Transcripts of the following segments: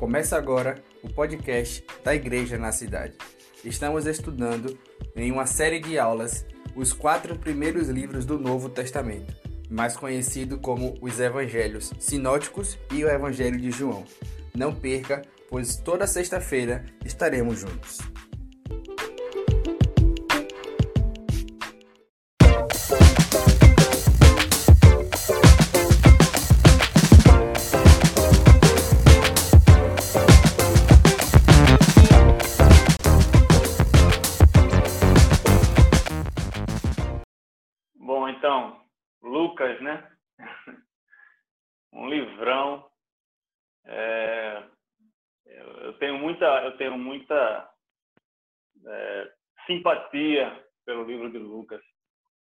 Começa agora o podcast da Igreja na Cidade. Estamos estudando em uma série de aulas os quatro primeiros livros do Novo Testamento, mais conhecido como os Evangelhos Sinóticos e o Evangelho de João. Não perca, pois toda sexta-feira estaremos juntos. Muita, eu tenho muita é, simpatia pelo livro de Lucas,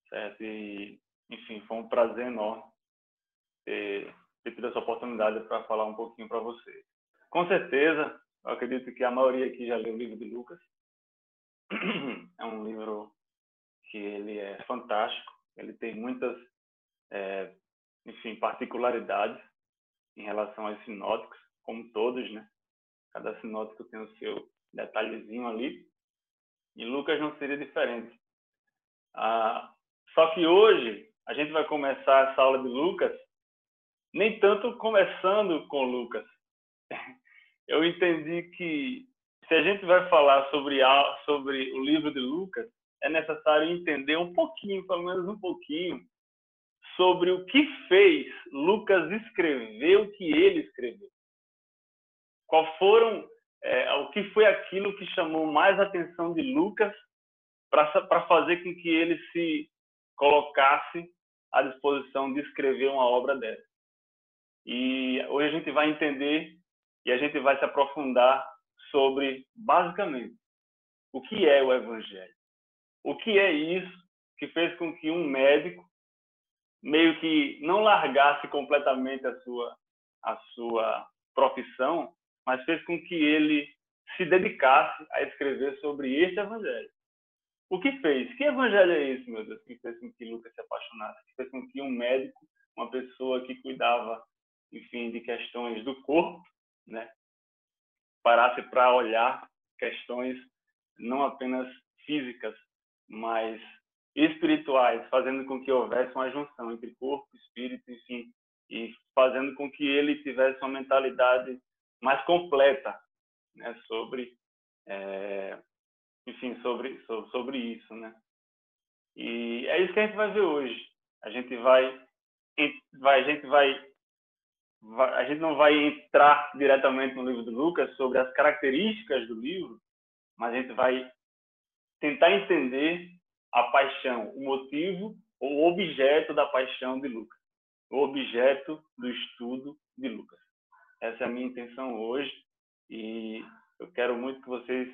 certo? E, enfim, foi um prazer enorme ter, ter tido essa oportunidade para falar um pouquinho para vocês. Com certeza, eu acredito que a maioria aqui já leu o livro de Lucas. É um livro que ele é fantástico ele tem muitas, é, enfim, particularidades em relação aos sinóticos, como todos, né? Cada sinótico tem o seu detalhezinho ali. E Lucas não seria diferente. Ah, só que hoje a gente vai começar essa aula de Lucas, nem tanto começando com Lucas. Eu entendi que se a gente vai falar sobre, a, sobre o livro de Lucas, é necessário entender um pouquinho, pelo menos um pouquinho, sobre o que fez Lucas escrever o que ele escreveu. Qual foram, é, o que foi aquilo que chamou mais a atenção de Lucas para fazer com que ele se colocasse à disposição de escrever uma obra dessa. E hoje a gente vai entender e a gente vai se aprofundar sobre, basicamente, o que é o Evangelho. O que é isso que fez com que um médico meio que não largasse completamente a sua a sua profissão, mas fez com que ele se dedicasse a escrever sobre este evangelho. O que fez? Que evangelho é esse, meu Deus, que fez com que Lucas se apaixonasse? Que fez com que um médico, uma pessoa que cuidava, enfim, de questões do corpo, né, parasse para olhar questões não apenas físicas, mas espirituais, fazendo com que houvesse uma junção entre corpo, espírito, enfim, e fazendo com que ele tivesse uma mentalidade mais completa, né, sobre, é, enfim, sobre, sobre isso, né? E é isso que a gente vai ver hoje. A gente vai, vai a gente vai, vai a gente não vai entrar diretamente no livro de Lucas sobre as características do livro, mas a gente vai tentar entender a paixão, o motivo ou o objeto da paixão de Lucas, o objeto do estudo de Lucas. Essa é a minha intenção hoje e eu quero muito que vocês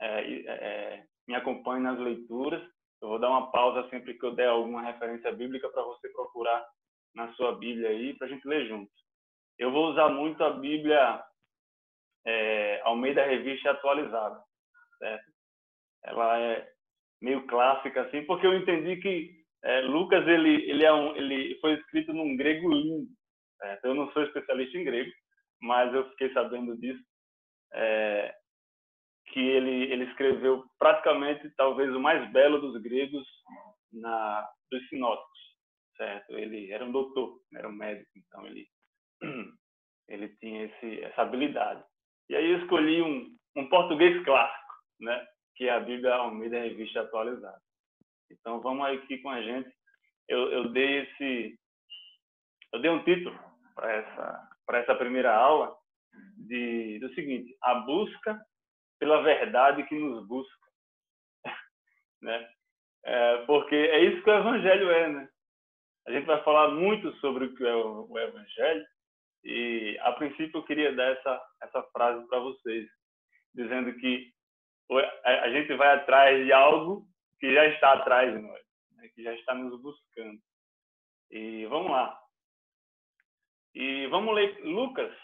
é, é, me acompanhem nas leituras. Eu vou dar uma pausa sempre que eu der alguma referência bíblica para você procurar na sua Bíblia aí para a gente ler juntos. Eu vou usar muito a Bíblia é, ao meio da revista atualizada, certo? ela é meio clássica assim, porque eu entendi que é, Lucas ele ele é um ele foi escrito num grego lindo. Certo? Eu não sou especialista em grego, mas eu fiquei sabendo disso. É, que ele ele escreveu praticamente talvez o mais belo dos gregos na dos sinóticos, certo? Ele era um doutor, era um médico, então ele ele tinha esse essa habilidade. E aí eu escolhi um um português clássico, né? que é a Bíblia Almeida Revista Atualizada. Então, vamos aqui com a gente. Eu, eu dei esse, eu dei um título para essa, para essa primeira aula de, do seguinte: a busca pela verdade que nos busca, né? É, porque é isso que o Evangelho é, né? A gente vai falar muito sobre o que é o, o Evangelho e, a princípio, eu queria dar essa essa frase para vocês, dizendo que a gente vai atrás de algo que já está atrás de nós, né? que já está nos buscando. E vamos lá. E vamos ler Lucas.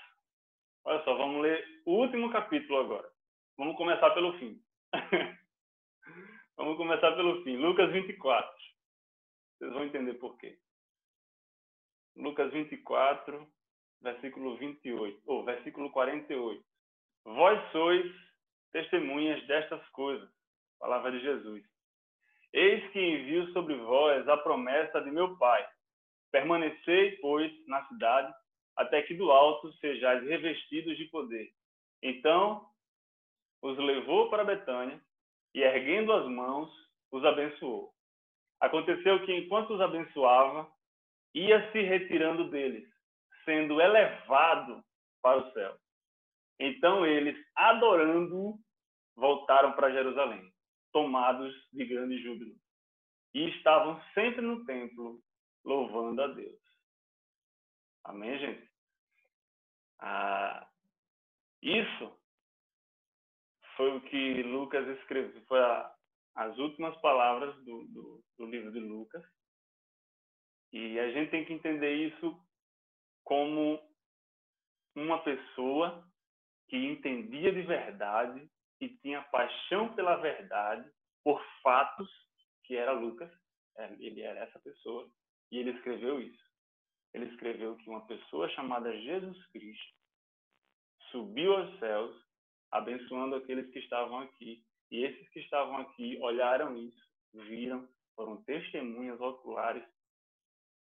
Olha só, vamos ler o último capítulo agora. Vamos começar pelo fim. vamos começar pelo fim. Lucas 24. Vocês vão entender por quê. Lucas 24, versículo 28, ou versículo 48. Vós sois testemunhas destas coisas. Palavra de Jesus. Eis que envio sobre vós a promessa de meu Pai. Permanecei, pois, na cidade, até que do alto sejais revestidos de poder. Então os levou para Betânia e, erguendo as mãos, os abençoou. Aconteceu que, enquanto os abençoava, ia se retirando deles, sendo elevado para o céu. Então eles, adorando-o, voltaram para Jerusalém, tomados de grande júbilo. E estavam sempre no templo, louvando a Deus. Amém, gente? Ah, isso foi o que Lucas escreveu, foi a, as últimas palavras do, do, do livro de Lucas. E a gente tem que entender isso como uma pessoa que entendia de verdade e tinha paixão pela verdade por fatos, que era Lucas, é, ele era essa pessoa, e ele escreveu isso. Ele escreveu que uma pessoa chamada Jesus Cristo subiu aos céus, abençoando aqueles que estavam aqui. E esses que estavam aqui olharam isso, viram, foram testemunhas oculares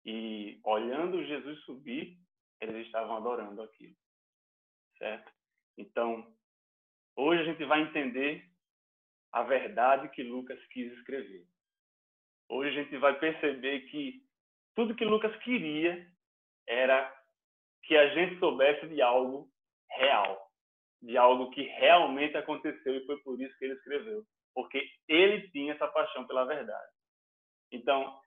e olhando Jesus subir, eles estavam adorando aquilo. Certo? Então, hoje a gente vai entender a verdade que Lucas quis escrever. Hoje a gente vai perceber que tudo que Lucas queria era que a gente soubesse de algo real, de algo que realmente aconteceu e foi por isso que ele escreveu, porque ele tinha essa paixão pela verdade. Então,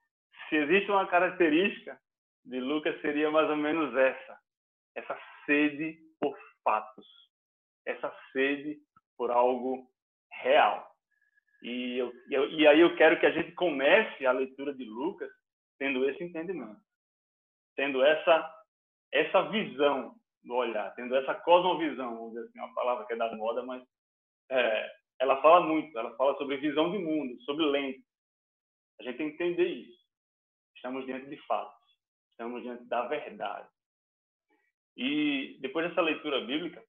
se existe uma característica de Lucas seria mais ou menos essa, essa sede por fatos, essa sede por algo real. E, eu, e aí eu quero que a gente comece a leitura de Lucas tendo esse entendimento, tendo essa essa visão do olhar, tendo essa cosmovisão, vamos dizer assim, uma palavra que é da moda, mas é, ela fala muito, ela fala sobre visão de mundo, sobre lente. A gente tem que entender isso. Estamos diante de fatos, estamos diante da verdade. E depois dessa leitura bíblica,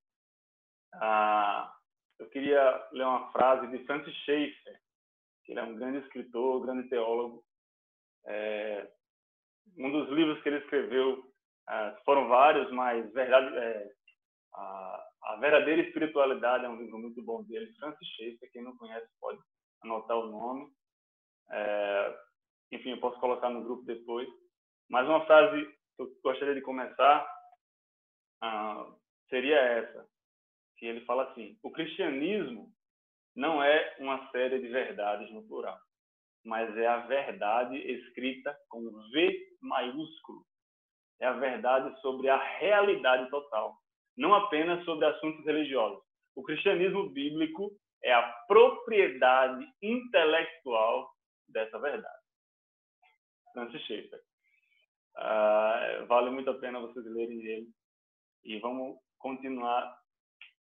ah, eu queria ler uma frase de Francis Schaeffer, que ele é um grande escritor, grande teólogo. É, um dos livros que ele escreveu ah, foram vários, mas verdade, é, a, a, Verdadeira Espiritualidade é um livro muito bom dele. Francis Schaeffer, quem não conhece pode anotar o nome. É, enfim, eu posso colocar no grupo depois. Mas uma frase que eu gostaria de começar ah, seria essa, que ele fala assim: o cristianismo não é uma série de verdades no plural, mas é a verdade escrita com V maiúsculo. É a verdade sobre a realidade total, não apenas sobre assuntos religiosos. O cristianismo bíblico é a propriedade intelectual dessa verdade. Francis Schaeffer. Uh, vale muito a pena vocês lerem ele. E vamos continuar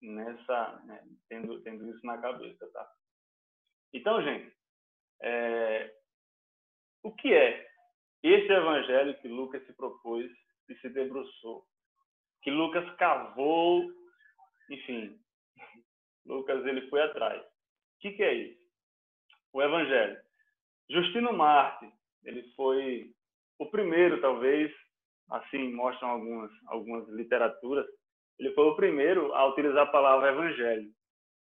nessa, né, tendo, tendo isso na cabeça, tá? Então, gente, é, o que é esse evangelho que Lucas se propôs e se debruçou? Que Lucas cavou, enfim, Lucas ele foi atrás. O que, que é isso? O evangelho. Justino Marte, ele foi o primeiro, talvez, assim mostram algumas algumas literaturas, ele foi o primeiro a utilizar a palavra evangelho,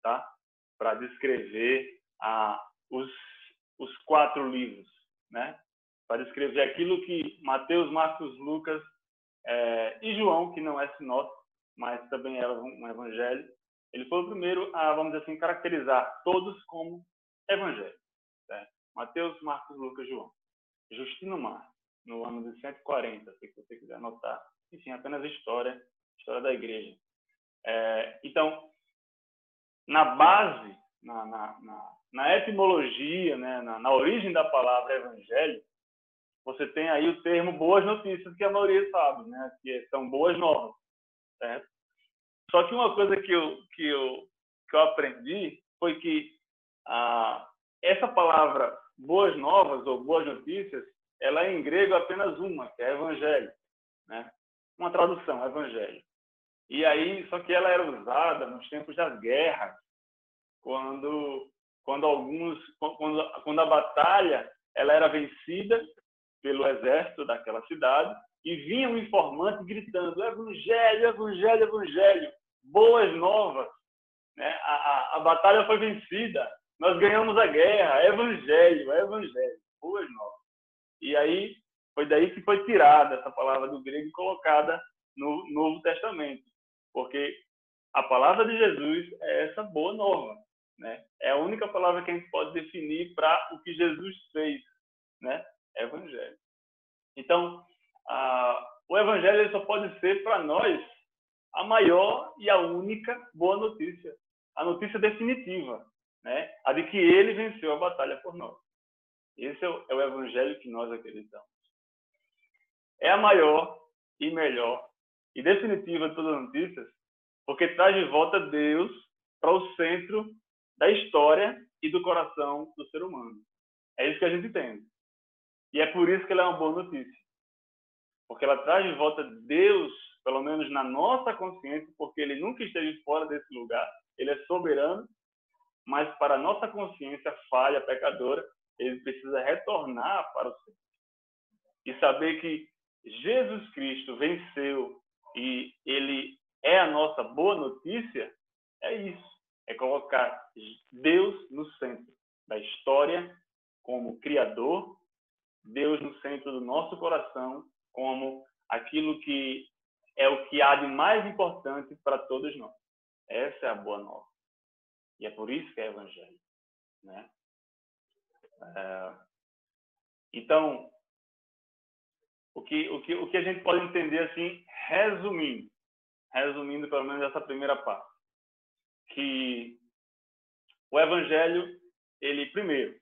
tá? Para descrever a os os quatro livros, né? Para descrever aquilo que Mateus, Marcos, Lucas é, e João, que não é sinótico, mas também era um evangelho, ele foi o primeiro a, vamos dizer assim, caracterizar todos como evangelho. Certo? Mateus, Marcos, Lucas, João. Justino Mar, no ano de 140, se você quiser anotar. Enfim, apenas história, história da igreja. É, então, na base, na, na, na, na etimologia, né, na, na origem da palavra evangelho, você tem aí o termo boas notícias, que a maioria sabe, né, que são boas novas. Certo? Só que uma coisa que eu, que eu, que eu aprendi foi que ah, essa palavra boas novas ou boas notícias, ela é em grego apenas uma, que é evangelho, né? Uma tradução, evangelho. E aí, só que ela era usada nos tempos das guerras, quando quando alguns quando, quando a batalha ela era vencida pelo exército daquela cidade e vinha um informante gritando evangelho evangelho evangelho boas novas né? A, a, a batalha foi vencida nós ganhamos a guerra evangelho evangelho boas novas e aí foi daí que foi tirada essa palavra do grego e colocada no Novo Testamento porque a palavra de Jesus é essa boa nova né? É a única palavra que a gente pode definir para o que Jesus fez, né? Evangelho. Então, a, o Evangelho só pode ser para nós a maior e a única boa notícia, a notícia definitiva, né? A de que Ele venceu a batalha por nós. Esse é o, é o Evangelho que nós acreditamos. É a maior e melhor e definitiva de todas as notícias, porque traz de volta Deus para o centro da história e do coração do ser humano. É isso que a gente entende. E é por isso que ela é uma boa notícia. Porque ela traz de volta Deus, pelo menos na nossa consciência, porque ele nunca esteve fora desse lugar. Ele é soberano, mas para a nossa consciência falha, pecadora, ele precisa retornar para o Senhor. E saber que Jesus Cristo venceu e ele é a nossa boa notícia, é isso é colocar Deus no centro da história como Criador, Deus no centro do nosso coração como aquilo que é o que há de mais importante para todos nós. Essa é a boa nova. E é por isso que é Evangelho. Né? É... Então, o que, o, que, o que a gente pode entender assim, resumindo, resumindo pelo menos essa primeira parte, que o evangelho, ele primeiro,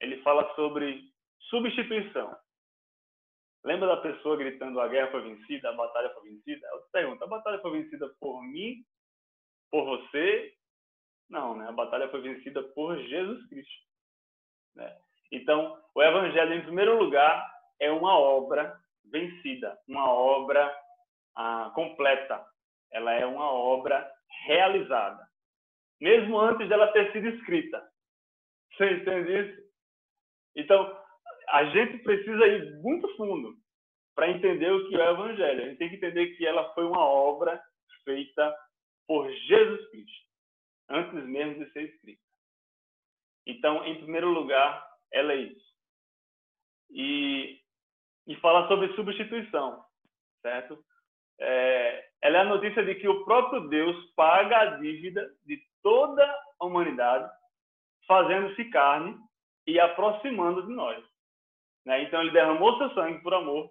ele fala sobre substituição. Lembra da pessoa gritando a guerra foi vencida, a batalha foi vencida? Eu te pergunto, a batalha foi vencida por mim, por você? Não, né? A batalha foi vencida por Jesus Cristo. Né? Então, o evangelho, em primeiro lugar, é uma obra vencida, uma obra ah, completa. Ela é uma obra realizada mesmo antes dela ter sido escrita. Você entende isso? Então, a gente precisa ir muito fundo para entender o que é o Evangelho. A gente tem que entender que ela foi uma obra feita por Jesus Cristo, antes mesmo de ser escrita. Então, em primeiro lugar, ela é isso. E, e fala sobre substituição, certo? É, ela é a notícia de que o próprio Deus paga a dívida de toda a humanidade, fazendo-se carne e aproximando de nós. Né? Então, ele derramou seu sangue por amor,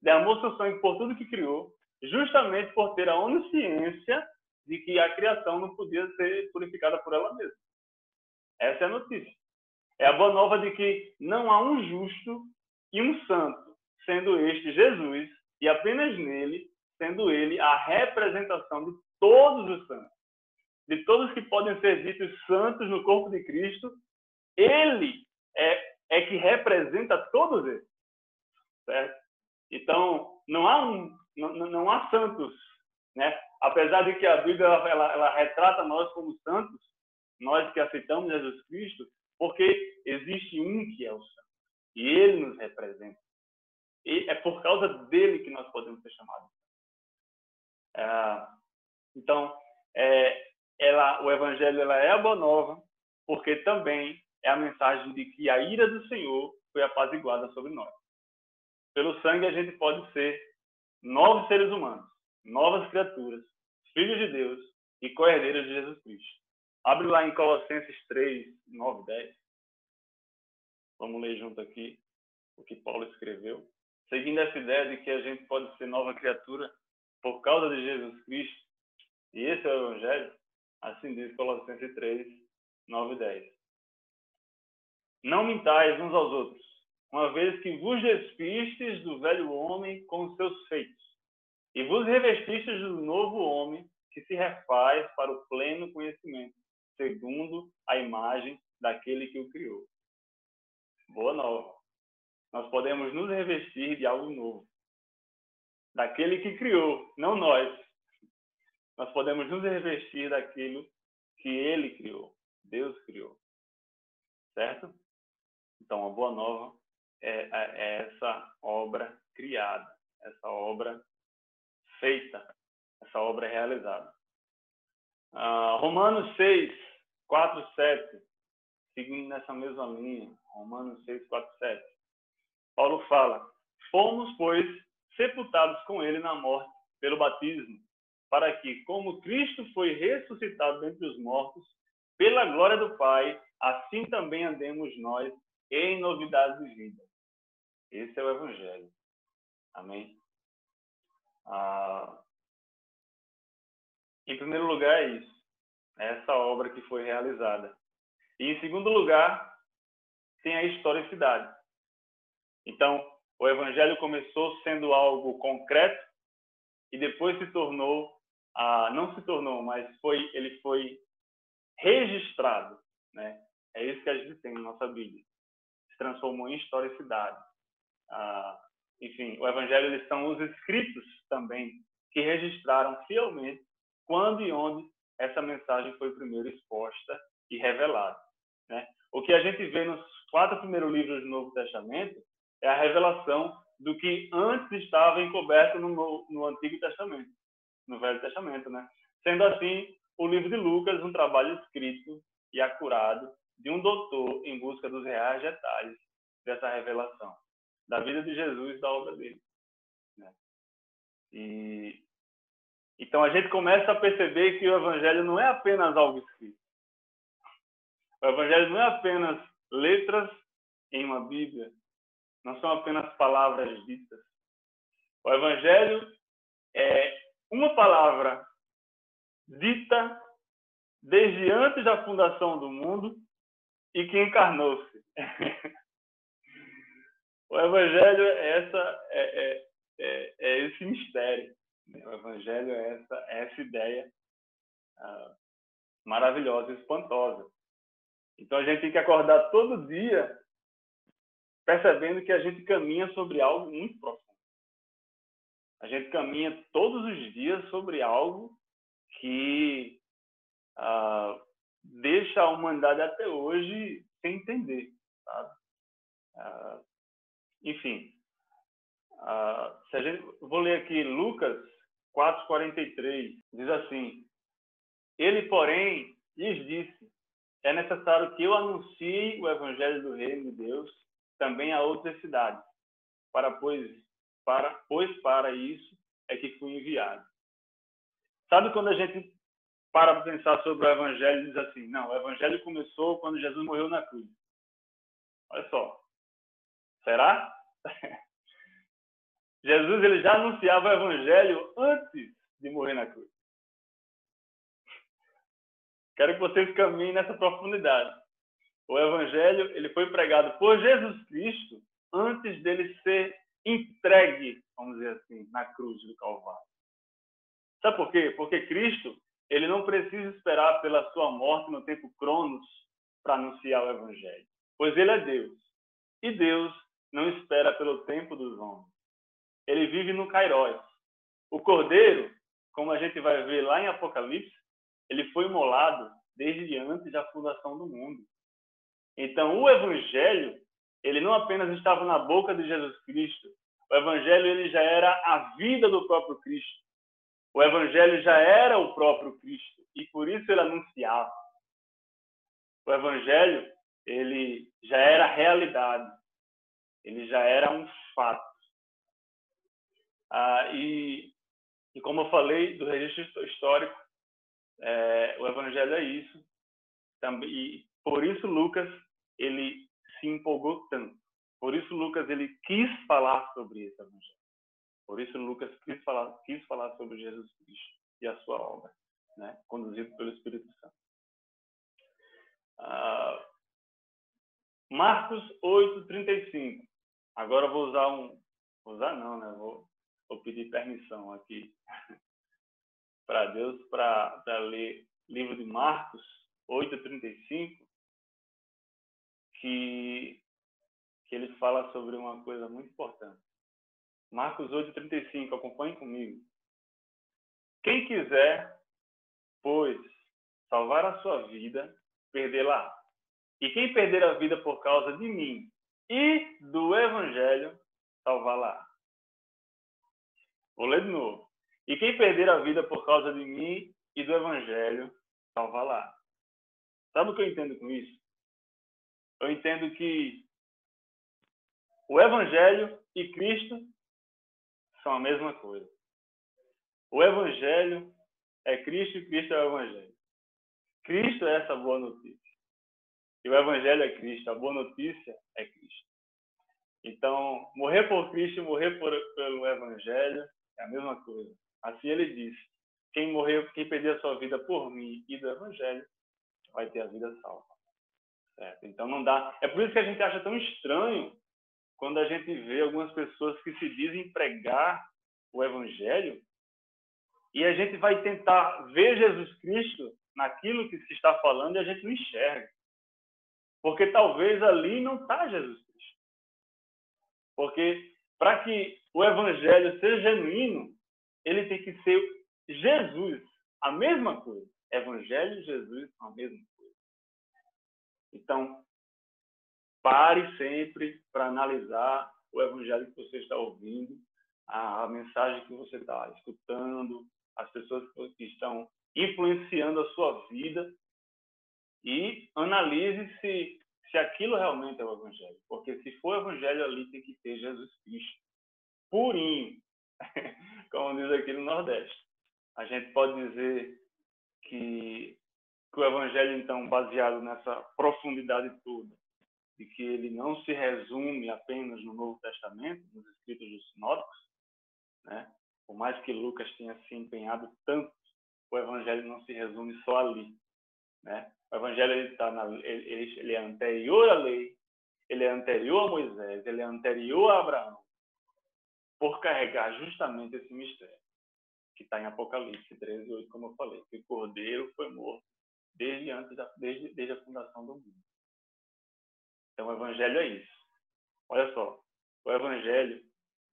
derramou seu sangue por tudo que criou, justamente por ter a onisciência de que a criação não podia ser purificada por ela mesma. Essa é a notícia. É a boa nova de que não há um justo e um santo, sendo este Jesus, e apenas nele, sendo ele a representação de todos os santos de todos que podem ser ditos santos no corpo de Cristo, ele é, é que representa todos eles. Certo? Então, não há, um, não, não há santos. Né? Apesar de que a Bíblia ela, ela, retrata nós como santos, nós que aceitamos Jesus Cristo, porque existe um que é o santo. E ele nos representa. E é por causa dele que nós podemos ser chamados. É, então, é, ela, o evangelho ela é a boa nova, porque também é a mensagem de que a ira do Senhor foi apaziguada sobre nós. Pelo sangue a gente pode ser novos seres humanos, novas criaturas, filhos de Deus e co-herdeiros de Jesus Cristo. Abre lá em Colossenses 3, 9, 10. Vamos ler junto aqui o que Paulo escreveu. Seguindo essa ideia de que a gente pode ser nova criatura por causa de Jesus Cristo, e esse é o Evangelho, Assim diz Colossenses 3, 9 e 10. Não mintais uns aos outros, uma vez que vos despistes do velho homem com seus feitos, e vos revestistes do novo homem que se refaz para o pleno conhecimento, segundo a imagem daquele que o criou. Boa nova. Nós podemos nos revestir de algo novo. Daquele que criou, não nós. nós podemos nos revestir daquilo que ele criou, Deus criou. Certo? Então, a boa nova é, é, é essa obra criada, essa obra feita, essa obra realizada. Uh, Romanos 6, 4, 7, seguindo nessa mesma linha, Romanos 6, 4, 7. Paulo fala: Fomos, pois, sepultados com ele na morte pelo batismo, para que, como Cristo foi ressuscitado dentre os mortos, pela glória do Pai, assim também andemos nós em novidades de vida. Esse é o Evangelho. Amém? Ah, em primeiro lugar, é isso. É essa obra que foi realizada. E em segundo lugar, tem a historicidade. Então, o Evangelho começou sendo algo concreto e depois se tornou, ah, não se tornou, mas foi, ele foi registrado. Né? É isso que a gente tem na nossa Bíblia. Se transformou em historicidade. Ah, enfim, o Evangelho eles são os escritos também que registraram fielmente quando e onde essa mensagem foi primeiro exposta e revelada. Né? O que a gente vê nos quatro primeiros livros do Novo Testamento é a revelação do que antes estava encoberto no, no Antigo Testamento, no Velho Testamento, né? Sendo assim, o livro de Lucas um trabalho escrito e acurado de um doutor em busca dos reais detalhes dessa revelação, da vida de Jesus, da obra dele. Né? E então a gente começa a perceber que o Evangelho não é apenas algo escrito. O Evangelho não é apenas letras em uma Bíblia, não são apenas palavras ditas. O Evangelho é uma palavra dita desde antes da fundação do mundo e que encarnou-se. o Evangelho é, essa, é, é, é, é, esse mistério. O Evangelho é essa, é essa ideia ah, maravilhosa, espantosa. Então a gente tem que acordar todo dia percebendo que a gente caminha sobre algo muito profundo. A gente caminha todos os dias sobre algo que ah, deixa a humanidade até hoje sem entender. Ah, enfim, ah, se a gente, vou ler aqui Lucas 4,43, diz assim: Ele, porém, lhes disse: É necessário que eu anuncie o evangelho do reino de Deus também a outras cidades, para pois para pois para isso é que fui enviado. Sabe quando a gente para pensar sobre o evangelho e diz assim, não, o evangelho começou quando Jesus morreu na cruz. Olha só. Será? Jesus ele já anunciava o evangelho antes de morrer na cruz. Quero que vocês caminhem nessa profundidade. O evangelho ele foi pregado por Jesus Cristo antes dele ser entregue, vamos dizer assim, na cruz do Calvário. Sabe por quê? Porque Cristo ele não precisa esperar pela sua morte no tempo cronos para anunciar o evangelho, pois ele é Deus. E Deus não espera pelo tempo dos homens. Ele vive no Kairos. O Cordeiro, como a gente vai ver lá em Apocalipse, ele foi imolado desde antes da fundação do mundo. Então, o evangelho, ele não apenas estava na boca de Jesus Cristo, o evangelho ele já era a vida do próprio Cristo. O evangelho já era o próprio Cristo e por isso ele anunciava. O evangelho, ele já era realidade. Ele já era um fato. Ah, e, e como eu falei do registro histórico, é, o evangelho é isso. Também, e por isso Lucas ele se empolgou tanto. Por isso Lucas ele quis falar sobre esse evangelho. Por isso Lucas quis falar, quis falar sobre Jesus Cristo e a sua obra, né? conduzido pelo Espírito Santo. Ah, Marcos 8:35. Agora vou usar um, vou usar não, né? Vou, vou pedir permissão aqui para Deus para ler livro de Marcos 8:35 que, que ele fala sobre uma coisa muito importante. Marcos 8,35, acompanhe comigo. Quem quiser pois, salvar a sua vida, perdê-la. E quem perder a vida por causa de mim e do Evangelho, salvá-la. Vou ler de novo. E quem perder a vida por causa de mim e do Evangelho, salvá-la. Sabe o que eu entendo com isso? Eu entendo que o Evangelho e Cristo são a mesma coisa. O Evangelho é Cristo e Cristo é o Evangelho. Cristo é essa boa notícia. E o Evangelho é Cristo. A boa notícia é Cristo. Então, morrer por Cristo e morrer por, pelo Evangelho é a mesma coisa. Assim ele disse: quem morrer, quem perder a sua vida por mim e do Evangelho, vai ter a vida salva. Certo? Então não dá. É por isso que a gente acha tão estranho quando a gente vê algumas pessoas que se dizem pregar o Evangelho e a gente vai tentar ver Jesus Cristo naquilo que se está falando e a gente não enxerga. Porque talvez ali não está Jesus Cristo. Porque para que o evangelho seja genuíno, ele tem que ser Jesus, a mesma coisa. Evangelho e Jesus a mesma coisa. Então, pare sempre para analisar o evangelho que você está ouvindo, a, mensagem que você está escutando, as pessoas que estão influenciando a sua vida e analise se, se aquilo realmente é o Evangelho. Porque se for Evangelho ali, tem que ter Jesus Cristo. Purinho, como diz aqui no Nordeste. A gente pode dizer que, que o Evangelho, então, baseado nessa profundidade toda, de que ele não se resume apenas no Novo Testamento, nos escritos dos sinóticos, né? por mais que Lucas tenha se empenhado tanto, o evangelho não se resume só ali. Né? O evangelho ele, tá na, ele, ele é anterior à lei, ele é anterior a Moisés, ele é anterior a Abraão, por carregar justamente esse mistério, que está em Apocalipse 13, 8, como eu falei, que o cordeiro foi morto desde antes da, desde, desde a fundação do mundo. Então, o evangelho é isso. Olha só, o evangelho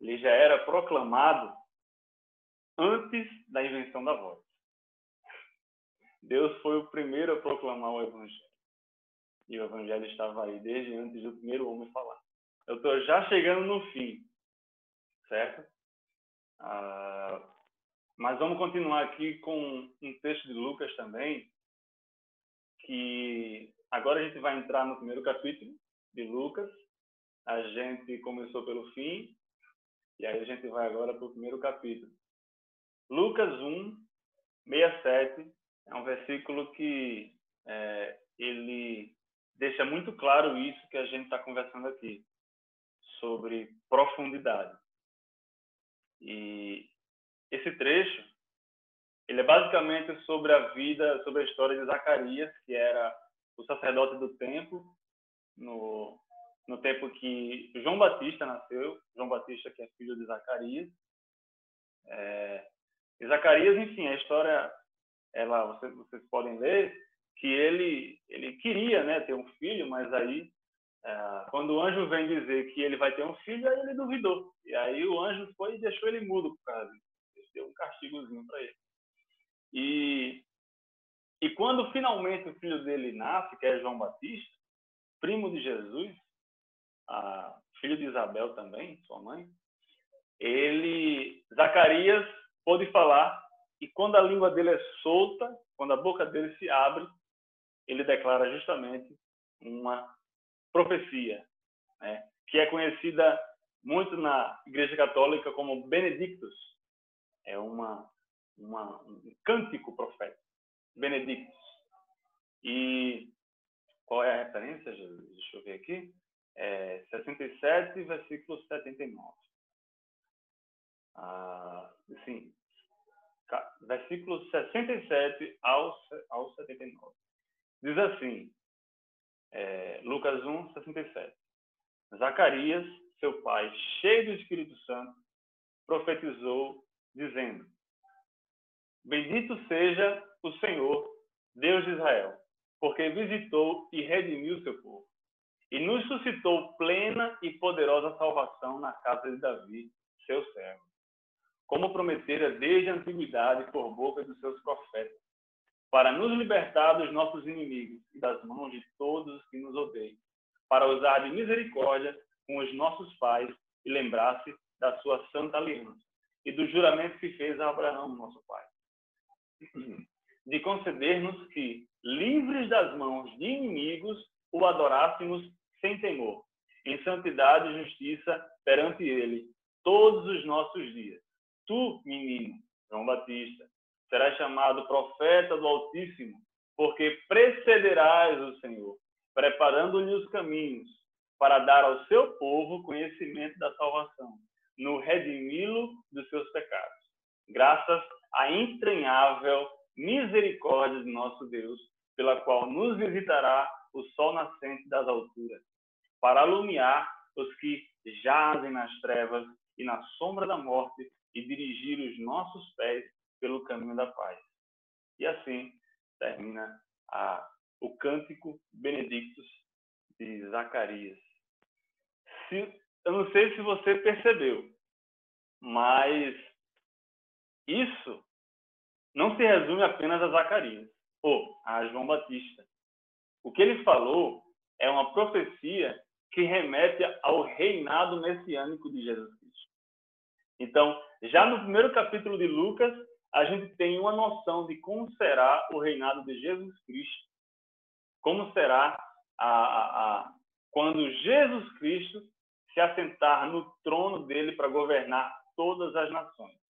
ele já era proclamado antes da invenção da voz. Deus foi o primeiro a proclamar o Evangelho. E o Evangelho estava aí desde antes do primeiro homem falar. Eu estou já chegando no fim, certo? Ah, mas vamos continuar aqui com um texto de Lucas também, que agora a gente vai entrar no primeiro capítulo de Lucas. A gente começou pelo fim, e aí a gente vai agora para o primeiro capítulo. Lucas 1, 67 é um versículo que é, ele deixa muito claro isso que a gente está conversando aqui, sobre profundidade. E esse trecho, ele é basicamente sobre a vida, sobre a história de Zacarias, que era o sacerdote do templo, no, no tempo que João Batista nasceu, João Batista que é filho de Zacarias. É, e Zacarias, enfim, a história, ela, vocês, vocês podem ler que ele, ele queria né, ter um filho, mas aí, é, quando o anjo vem dizer que ele vai ter um filho, aí ele duvidou. E aí o anjo foi e deixou ele mudo por causa disso. Deu um castigozinho para ele. E, e quando finalmente o filho dele nasce, que é João Batista, primo de Jesus, a, filho de Isabel também, sua mãe, ele, Zacarias pôde falar e quando a língua dele é solta, quando a boca dele se abre, ele declara justamente uma profecia, né? que é conhecida muito na Igreja Católica como Benedictus. É uma, uma um cântico profético, Benedictus. E qual é a referência? Deixa eu ver aqui. É 67, versículo 79. Ah, sim, versículos 67 ao, ao 79. Diz assim, é, Lucas 1, 67. Zacarias, seu pai, cheio do Espírito Santo, profetizou, dizendo: Bendito seja o Senhor, Deus de Israel, porque visitou e redimiu seu povo, e nos suscitou plena e poderosa salvação na casa de Davi, seu servo como prometera desde a antiguidade por boca dos seus profetas, para nos libertar dos nossos inimigos e das mãos de todos os que nos odeiam, para usar de misericórdia com os nossos pais e lembrar-se da sua santa aliança e do juramento que fez a Abraão, nosso pai, de conceder-nos que, livres das mãos de inimigos, o adorássemos sem temor, em santidade e justiça perante ele, todos os nossos dias. Tu, menino, João Batista, serás chamado profeta do Altíssimo, porque precederás o Senhor, preparando-lhe os caminhos, para dar ao seu povo conhecimento da salvação, no redimi-lo dos seus pecados. Graças à entranhável misericórdia de nosso Deus, pela qual nos visitará o sol nascente das alturas, para alumiar os que jazem nas trevas e na sombra da morte e dirigir os nossos pés pelo caminho da paz. E assim termina a, o cântico Benedictus de Zacarias. Se, eu não sei se você percebeu, mas isso não se resume apenas a Zacarias ou a João Batista. O que ele falou é uma profecia que remete ao reinado messiânico de Jesus Cristo. Então, já no primeiro capítulo de Lucas, a gente tem uma noção de como será o reinado de Jesus Cristo. Como será a, a, a quando Jesus Cristo se assentar no trono dele para governar todas as nações.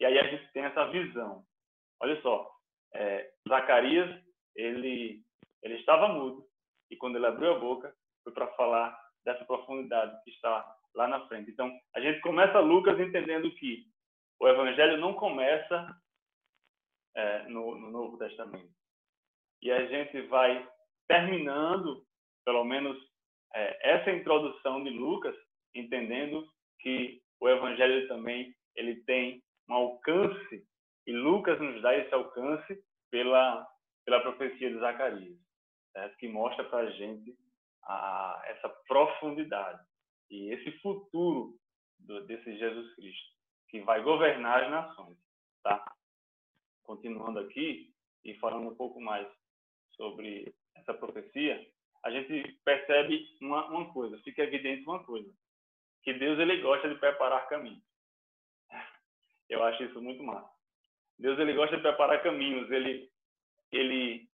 E aí a gente tem essa visão. Olha só, é, Zacarias, ele, ele estava mudo, e quando ele abriu a boca, foi para falar dessa profundidade que está lá na frente. Então, a gente começa Lucas entendendo que o evangelho não começa é, no, no Novo Testamento. E a gente vai terminando, pelo menos, é, essa introdução de Lucas, entendendo que o evangelho também ele tem um alcance e Lucas nos dá esse alcance pela pela profecia de Zacarias, certo? que mostra para a gente essa profundidade e esse futuro do, desse Jesus Cristo, que vai governar as nações. Tá? Continuando aqui e falando um pouco mais sobre essa profecia, a gente percebe uma, uma coisa, fica evidente uma coisa, que Deus ele gosta de preparar caminhos. Eu acho isso muito massa. Deus ele gosta de preparar caminhos, ele ele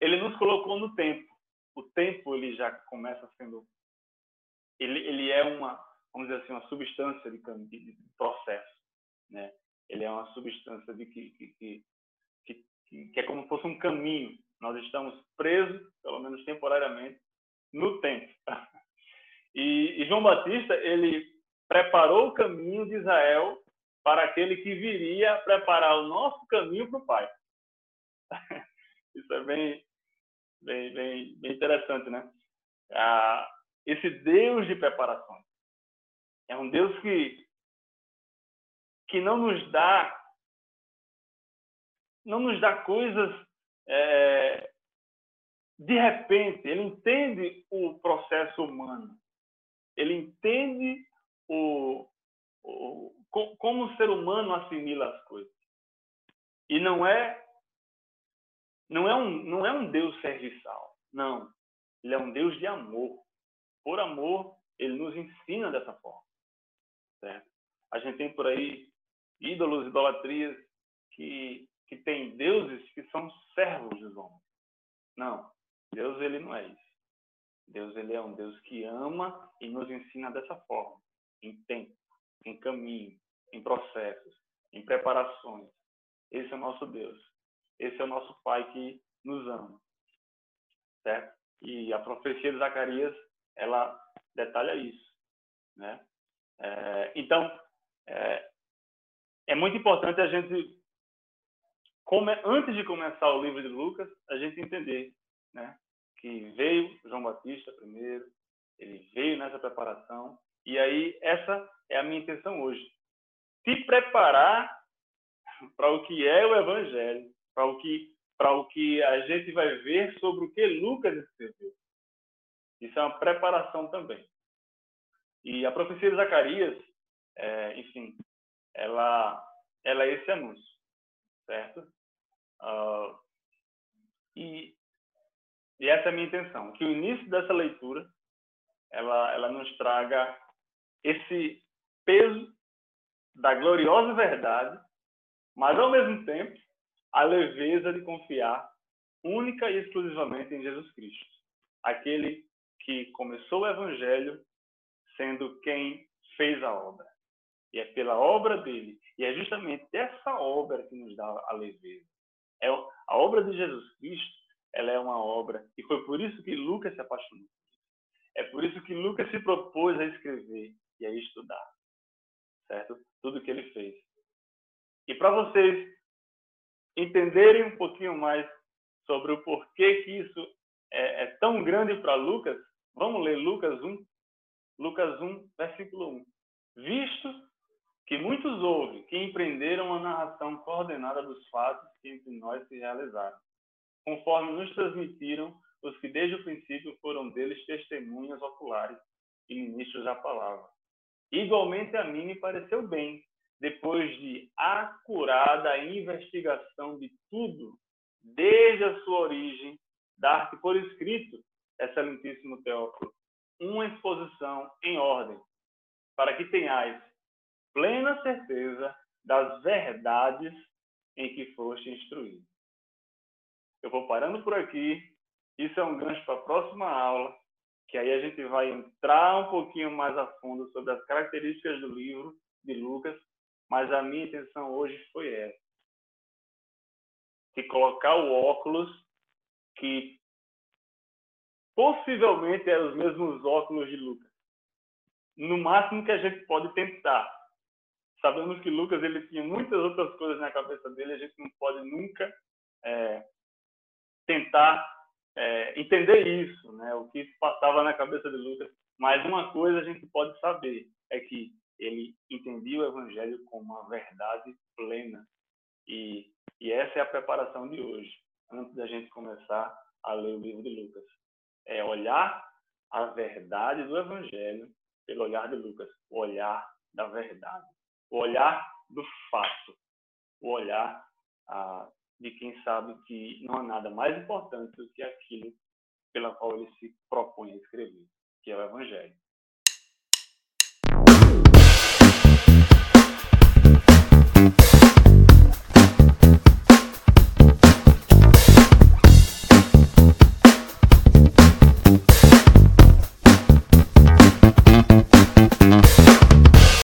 ele nos colocou no tempo. O tempo ele já começa sendo ele ele é uma vamos dizer assim uma substância de, de, de processo né? Ele é uma substância de que que, que que, que é como se fosse um caminho. Nós estamos presos pelo menos temporariamente no tempo. E, e João Batista ele preparou o caminho de Israel para aquele que viria preparar o nosso caminho para o Pai isso é bem bem, bem, bem interessante, né? Ah, esse Deus de preparação é um Deus que que não nos dá não nos dá coisas é, de repente. Ele entende o processo humano. Ele entende o como o ser humano assimila as coisas. E não é não é um, não é um Deus serviçal. Não. Ele é um Deus de amor. Por amor, ele nos ensina dessa forma. Certo? A gente tem por aí ídolos, idolatrias que, que tem deuses que são servos dos homens. Não. Deus, ele não é isso. Deus, ele é um Deus que ama e nos ensina dessa forma. Tempo, em caminho, em processos, em preparações. Esse é o nosso Deus. Esse é o nosso Pai que nos ama. Certo? E a profecia de Zacarias, ela detalha isso. Né? É, então, é, é muito importante a gente, antes de começar o livro de Lucas, a gente entender né, que veio João Batista primeiro, ele veio nessa preparação, e aí essa é a minha intenção hoje. Se preparar para o que é o Evangelho, para o que para o que a gente vai ver sobre o que Lucas escreveu. Isso é uma preparação também. E a profecia de Zacarias, é, enfim, ela, ela é esse anúncio, certo? Uh, e, e essa é a minha intenção, que o início dessa leitura ela, ela nos traga esse peso da gloriosa verdade, mas ao mesmo tempo a leveza de confiar única e exclusivamente em Jesus Cristo, aquele que começou o evangelho sendo quem fez a obra. E é pela obra dele, e é justamente essa obra que nos dá a leveza. É a obra de Jesus Cristo, ela é uma obra, e foi por isso que Lucas se apaixonou. É por isso que Lucas se propôs a escrever e a estudar, certo? Tudo que ele fez. E para vocês entenderem um pouquinho mais sobre o porquê que isso é, é tão grande para Lucas, vamos ler Lucas 1, Lucas 1, versículo 1. Visto que muitos houve que empreenderam a narração coordenada dos fatos que entre nós se realizaram, conforme nos transmitiram os que desde o princípio foram deles testemunhas oculares e ministros da palavra. Igualmente a mim me pareceu bem, depois de acurada investigação de tudo, desde a sua origem, dar-te por escrito, excelentíssimo Teófilo, uma exposição em ordem, para que tenhais plena certeza das verdades em que foste instruído. Eu vou parando por aqui. Isso é um gancho para a próxima aula, que aí a gente vai entrar um pouquinho mais a fundo sobre as características do livro de Lucas, mas a minha intenção hoje foi essa. De colocar o óculos que possivelmente eram os mesmos óculos de Lucas. No máximo que a gente pode tentar. Sabemos que Lucas ele tinha muitas outras coisas na cabeça dele, a gente não pode nunca é, tentar é, entender isso, né? o que passava na cabeça de Lucas. Mas uma coisa a gente pode saber é que ele entendia o Evangelho como uma verdade plena. E, e essa é a preparação de hoje, antes da gente começar a ler o livro de Lucas. É olhar a verdade do Evangelho pelo olhar de Lucas, o olhar da verdade, o olhar do fato, o olhar ah, de quem sabe que não há nada mais importante do que aquilo pela qual ele se propõe a escrever, que é o Evangelho.